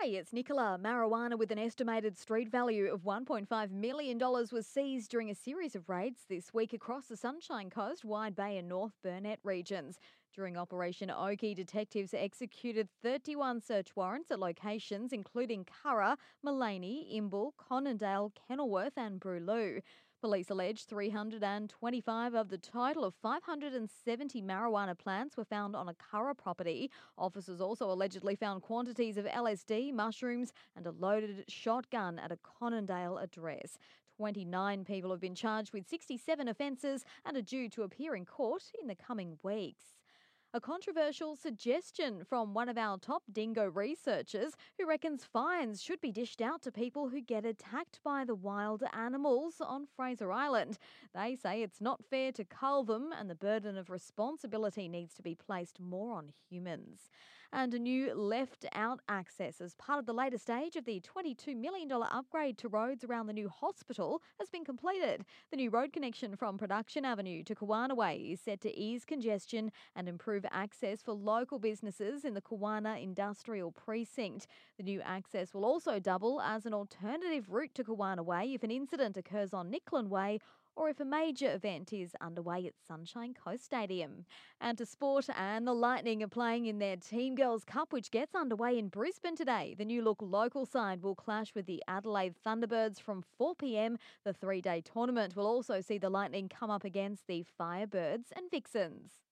Hey, it's Nicola. Marijuana with an estimated street value of $1.5 million was seized during a series of raids this week across the Sunshine Coast, Wide Bay, and North Burnett regions. During Operation Oakey, detectives executed 31 search warrants at locations including Curra, Maleny, Imbil, Conondale, Kenilworth, and Brooloo. Police allege 325 of the total of 570 marijuana plants were found on a Curra property. Officers also allegedly found quantities of LSD, mushrooms, and a loaded shotgun at a Conondale address. 29 people have been charged with 67 offences and are due to appear in court in the coming weeks. A controversial suggestion from one of our top dingo researchers who reckons fines should be dished out to people who get attacked by the wild animals on Fraser Island. They say it's not fair to cull them and the burden of responsibility needs to be placed more on humans. And a new left out access as part of the latest stage of the $22 million upgrade to roads around the new hospital has been completed. The new road connection from Production Avenue to Kawana Way is set to ease congestion and improve improve access for local businesses in the Kawana Industrial Precinct. The new access will also double as an alternative route to Kawana Way if an incident occurs on Nicklin Way or if a major event is underway at Sunshine Coast Stadium. And to sport, and the Lightning are playing in their Team Girls Cup, which gets underway in Brisbane today. The new look local side will clash with the Adelaide Thunderbirds from 4 pm. The three day tournament will also see the Lightning come up against the Firebirds and Vixens.